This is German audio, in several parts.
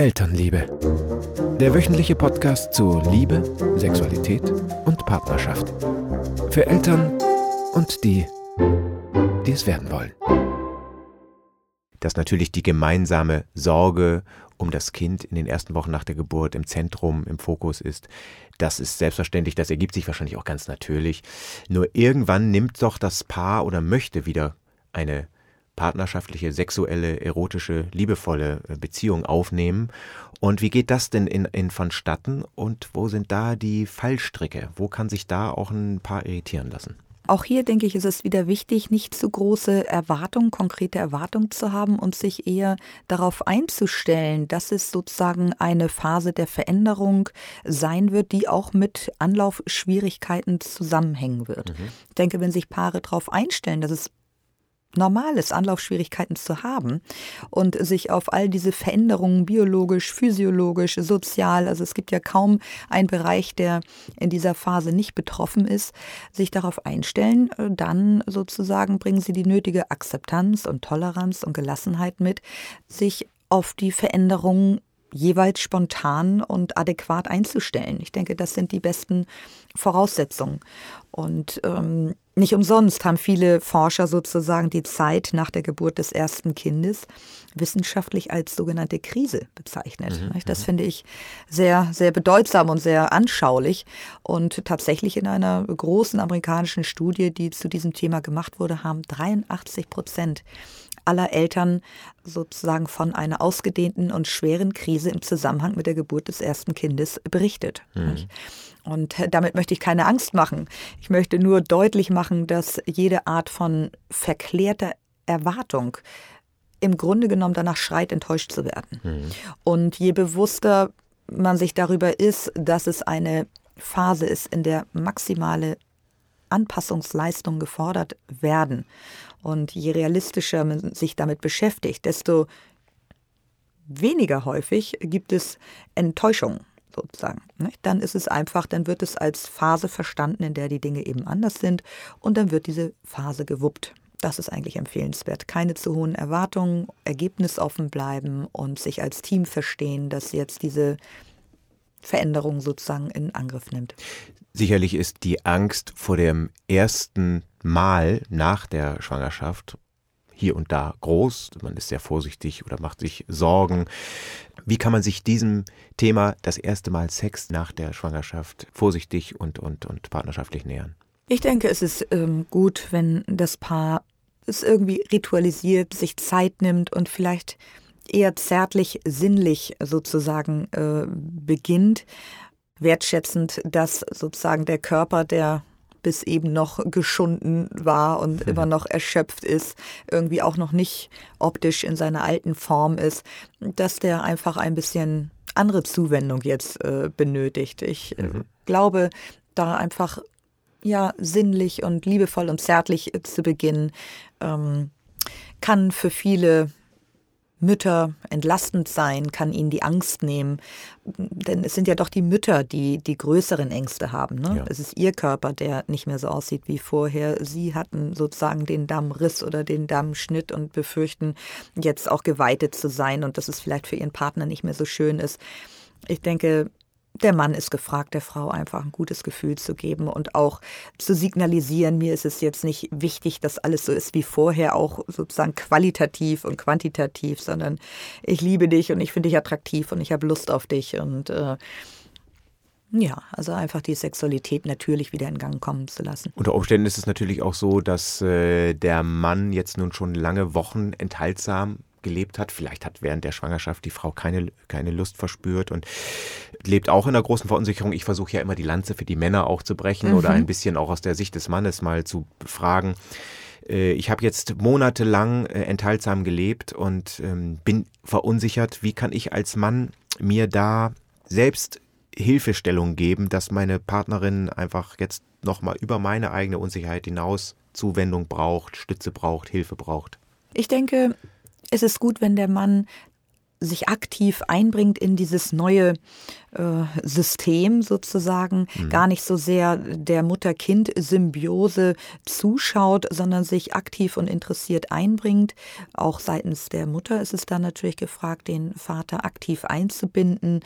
Elternliebe. Der wöchentliche Podcast zu Liebe, Sexualität und Partnerschaft. Für Eltern und die, die es werden wollen. Dass natürlich die gemeinsame Sorge um das Kind in den ersten Wochen nach der Geburt im Zentrum, im Fokus ist, das ist selbstverständlich, das ergibt sich wahrscheinlich auch ganz natürlich. Nur irgendwann nimmt doch das Paar oder möchte wieder eine partnerschaftliche, sexuelle, erotische, liebevolle äh, Beziehung aufnehmen. Und wie geht das denn in, in vonstatten und wo sind da die Fallstricke? Wo kann sich da auch ein Paar irritieren lassen? Auch hier denke ich, ist es wieder wichtig, nicht zu große Erwartungen, konkrete Erwartungen zu haben und sich eher darauf einzustellen, dass es sozusagen eine Phase der Veränderung sein wird, die auch mit Anlaufschwierigkeiten zusammenhängen wird. Mhm. Ich denke, wenn sich Paare darauf einstellen, dass es normal ist, Anlaufschwierigkeiten zu haben und sich auf all diese Veränderungen biologisch, physiologisch, sozial, also es gibt ja kaum einen Bereich, der in dieser Phase nicht betroffen ist, sich darauf einstellen, dann sozusagen bringen sie die nötige Akzeptanz und Toleranz und Gelassenheit mit, sich auf die Veränderungen jeweils spontan und adäquat einzustellen. Ich denke, das sind die besten Voraussetzungen. Und ähm, nicht umsonst haben viele Forscher sozusagen die Zeit nach der Geburt des ersten Kindes wissenschaftlich als sogenannte Krise bezeichnet. Mhm, das mhm. finde ich sehr, sehr bedeutsam und sehr anschaulich. Und tatsächlich in einer großen amerikanischen Studie, die zu diesem Thema gemacht wurde, haben 83 Prozent aller Eltern sozusagen von einer ausgedehnten und schweren Krise im Zusammenhang mit der Geburt des ersten Kindes berichtet. Mhm. Und damit möchte ich keine Angst machen. Ich möchte nur deutlich machen, dass jede Art von verklärter Erwartung im Grunde genommen danach schreit, enttäuscht zu werden. Mhm. Und je bewusster man sich darüber ist, dass es eine Phase ist, in der maximale Anpassungsleistungen gefordert werden und je realistischer man sich damit beschäftigt, desto weniger häufig gibt es Enttäuschungen sozusagen. Dann ist es einfach, dann wird es als Phase verstanden, in der die Dinge eben anders sind und dann wird diese Phase gewuppt. Das ist eigentlich empfehlenswert. Keine zu hohen Erwartungen, ergebnisoffen bleiben und sich als Team verstehen, das jetzt diese Veränderung sozusagen in Angriff nimmt. Sicherlich ist die Angst vor dem ersten Mal nach der Schwangerschaft hier und da groß. Man ist sehr vorsichtig oder macht sich Sorgen. Wie kann man sich diesem Thema das erste Mal Sex nach der Schwangerschaft vorsichtig und, und, und partnerschaftlich nähern? Ich denke, es ist ähm, gut, wenn das Paar es irgendwie ritualisiert, sich Zeit nimmt und vielleicht eher zärtlich sinnlich sozusagen äh, beginnt, wertschätzend, dass sozusagen der Körper, der bis eben noch geschunden war und mhm. immer noch erschöpft ist, irgendwie auch noch nicht optisch in seiner alten Form ist, dass der einfach ein bisschen andere Zuwendung jetzt äh, benötigt. Ich äh, mhm. glaube, da einfach ja sinnlich und liebevoll und zärtlich äh, zu beginnen, ähm, kann für viele Mütter entlastend sein, kann ihnen die Angst nehmen. Denn es sind ja doch die Mütter, die die größeren Ängste haben. Ne? Ja. Es ist ihr Körper, der nicht mehr so aussieht wie vorher. Sie hatten sozusagen den Dammriss oder den Dammschnitt und befürchten jetzt auch geweitet zu sein und dass es vielleicht für ihren Partner nicht mehr so schön ist. Ich denke, der Mann ist gefragt, der Frau einfach ein gutes Gefühl zu geben und auch zu signalisieren, mir ist es jetzt nicht wichtig, dass alles so ist wie vorher, auch sozusagen qualitativ und quantitativ, sondern ich liebe dich und ich finde dich attraktiv und ich habe Lust auf dich und äh, ja, also einfach die Sexualität natürlich wieder in Gang kommen zu lassen. Unter Umständen ist es natürlich auch so, dass äh, der Mann jetzt nun schon lange Wochen enthaltsam gelebt hat. Vielleicht hat während der Schwangerschaft die Frau keine, keine Lust verspürt und lebt auch in einer großen Verunsicherung. Ich versuche ja immer die Lanze für die Männer auch zu brechen mhm. oder ein bisschen auch aus der Sicht des Mannes mal zu befragen. Äh, ich habe jetzt monatelang äh, enthaltsam gelebt und ähm, bin verunsichert. Wie kann ich als Mann mir da selbst Hilfestellung geben, dass meine Partnerin einfach jetzt nochmal über meine eigene Unsicherheit hinaus Zuwendung braucht, Stütze braucht, Hilfe braucht? Ich denke, es ist gut, wenn der Mann sich aktiv einbringt in dieses neue äh, System sozusagen, mhm. gar nicht so sehr der Mutter-Kind-Symbiose zuschaut, sondern sich aktiv und interessiert einbringt. Auch seitens der Mutter ist es dann natürlich gefragt, den Vater aktiv einzubinden,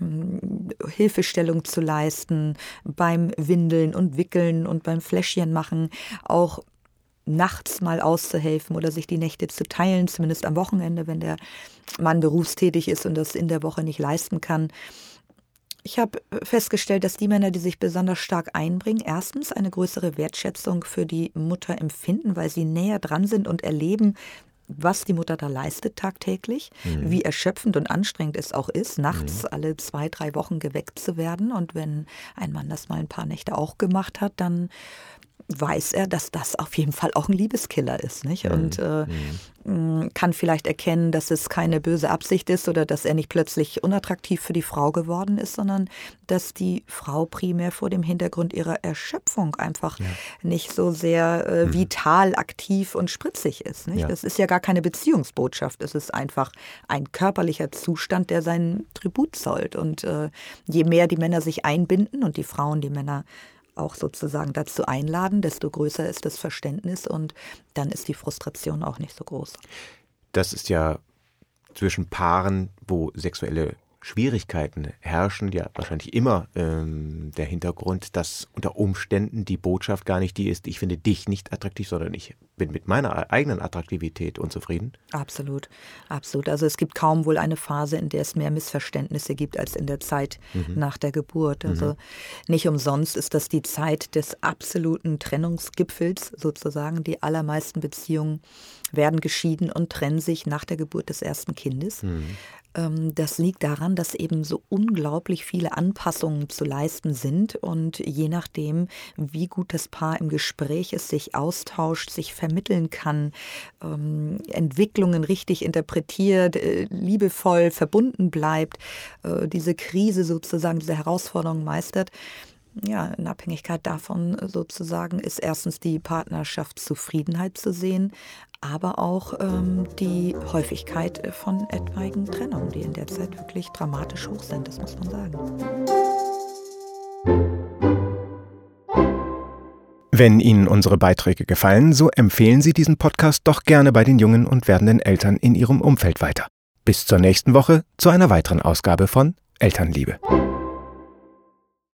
ähm, Hilfestellung zu leisten beim Windeln und Wickeln und beim Fläschchen machen, auch nachts mal auszuhelfen oder sich die Nächte zu teilen, zumindest am Wochenende, wenn der Mann berufstätig ist und das in der Woche nicht leisten kann. Ich habe festgestellt, dass die Männer, die sich besonders stark einbringen, erstens eine größere Wertschätzung für die Mutter empfinden, weil sie näher dran sind und erleben, was die Mutter da leistet tagtäglich, mhm. wie erschöpfend und anstrengend es auch ist, nachts mhm. alle zwei, drei Wochen geweckt zu werden. Und wenn ein Mann das mal ein paar Nächte auch gemacht hat, dann weiß er, dass das auf jeden Fall auch ein Liebeskiller ist. Nicht? Mhm. Und äh, mhm. kann vielleicht erkennen, dass es keine böse Absicht ist oder dass er nicht plötzlich unattraktiv für die Frau geworden ist, sondern dass die Frau primär vor dem Hintergrund ihrer Erschöpfung einfach ja. nicht so sehr äh, mhm. vital, aktiv und spritzig ist. Nicht? Ja. Das ist ja gar keine Beziehungsbotschaft. Es ist einfach ein körperlicher Zustand, der seinen Tribut zollt. Und äh, je mehr die Männer sich einbinden und die Frauen die Männer auch sozusagen dazu einladen, desto größer ist das Verständnis und dann ist die Frustration auch nicht so groß. Das ist ja zwischen Paaren, wo sexuelle Schwierigkeiten herrschen, ja wahrscheinlich immer ähm, der Hintergrund, dass unter Umständen die Botschaft gar nicht die ist, ich finde dich nicht attraktiv, sondern ich bin mit meiner eigenen Attraktivität unzufrieden. Absolut, absolut. Also es gibt kaum wohl eine Phase, in der es mehr Missverständnisse gibt als in der Zeit mhm. nach der Geburt. Also mhm. nicht umsonst ist das die Zeit des absoluten Trennungsgipfels sozusagen. Die allermeisten Beziehungen werden geschieden und trennen sich nach der Geburt des ersten Kindes. Mhm. Ähm, das liegt daran, dass eben so unglaublich viele Anpassungen zu leisten sind. Und je nachdem, wie gut das Paar im Gespräch ist, sich austauscht, sich vermitteln kann, ähm, Entwicklungen richtig interpretiert, äh, liebevoll verbunden bleibt, äh, diese Krise sozusagen, diese Herausforderung meistert, ja, in Abhängigkeit davon sozusagen ist erstens die Partnerschaftszufriedenheit zu sehen, aber auch ähm, die Häufigkeit von etwaigen Trennungen, die in der Zeit wirklich dramatisch hoch sind, das muss man sagen. Wenn Ihnen unsere Beiträge gefallen, so empfehlen Sie diesen Podcast doch gerne bei den jungen und werdenden Eltern in Ihrem Umfeld weiter. Bis zur nächsten Woche zu einer weiteren Ausgabe von Elternliebe.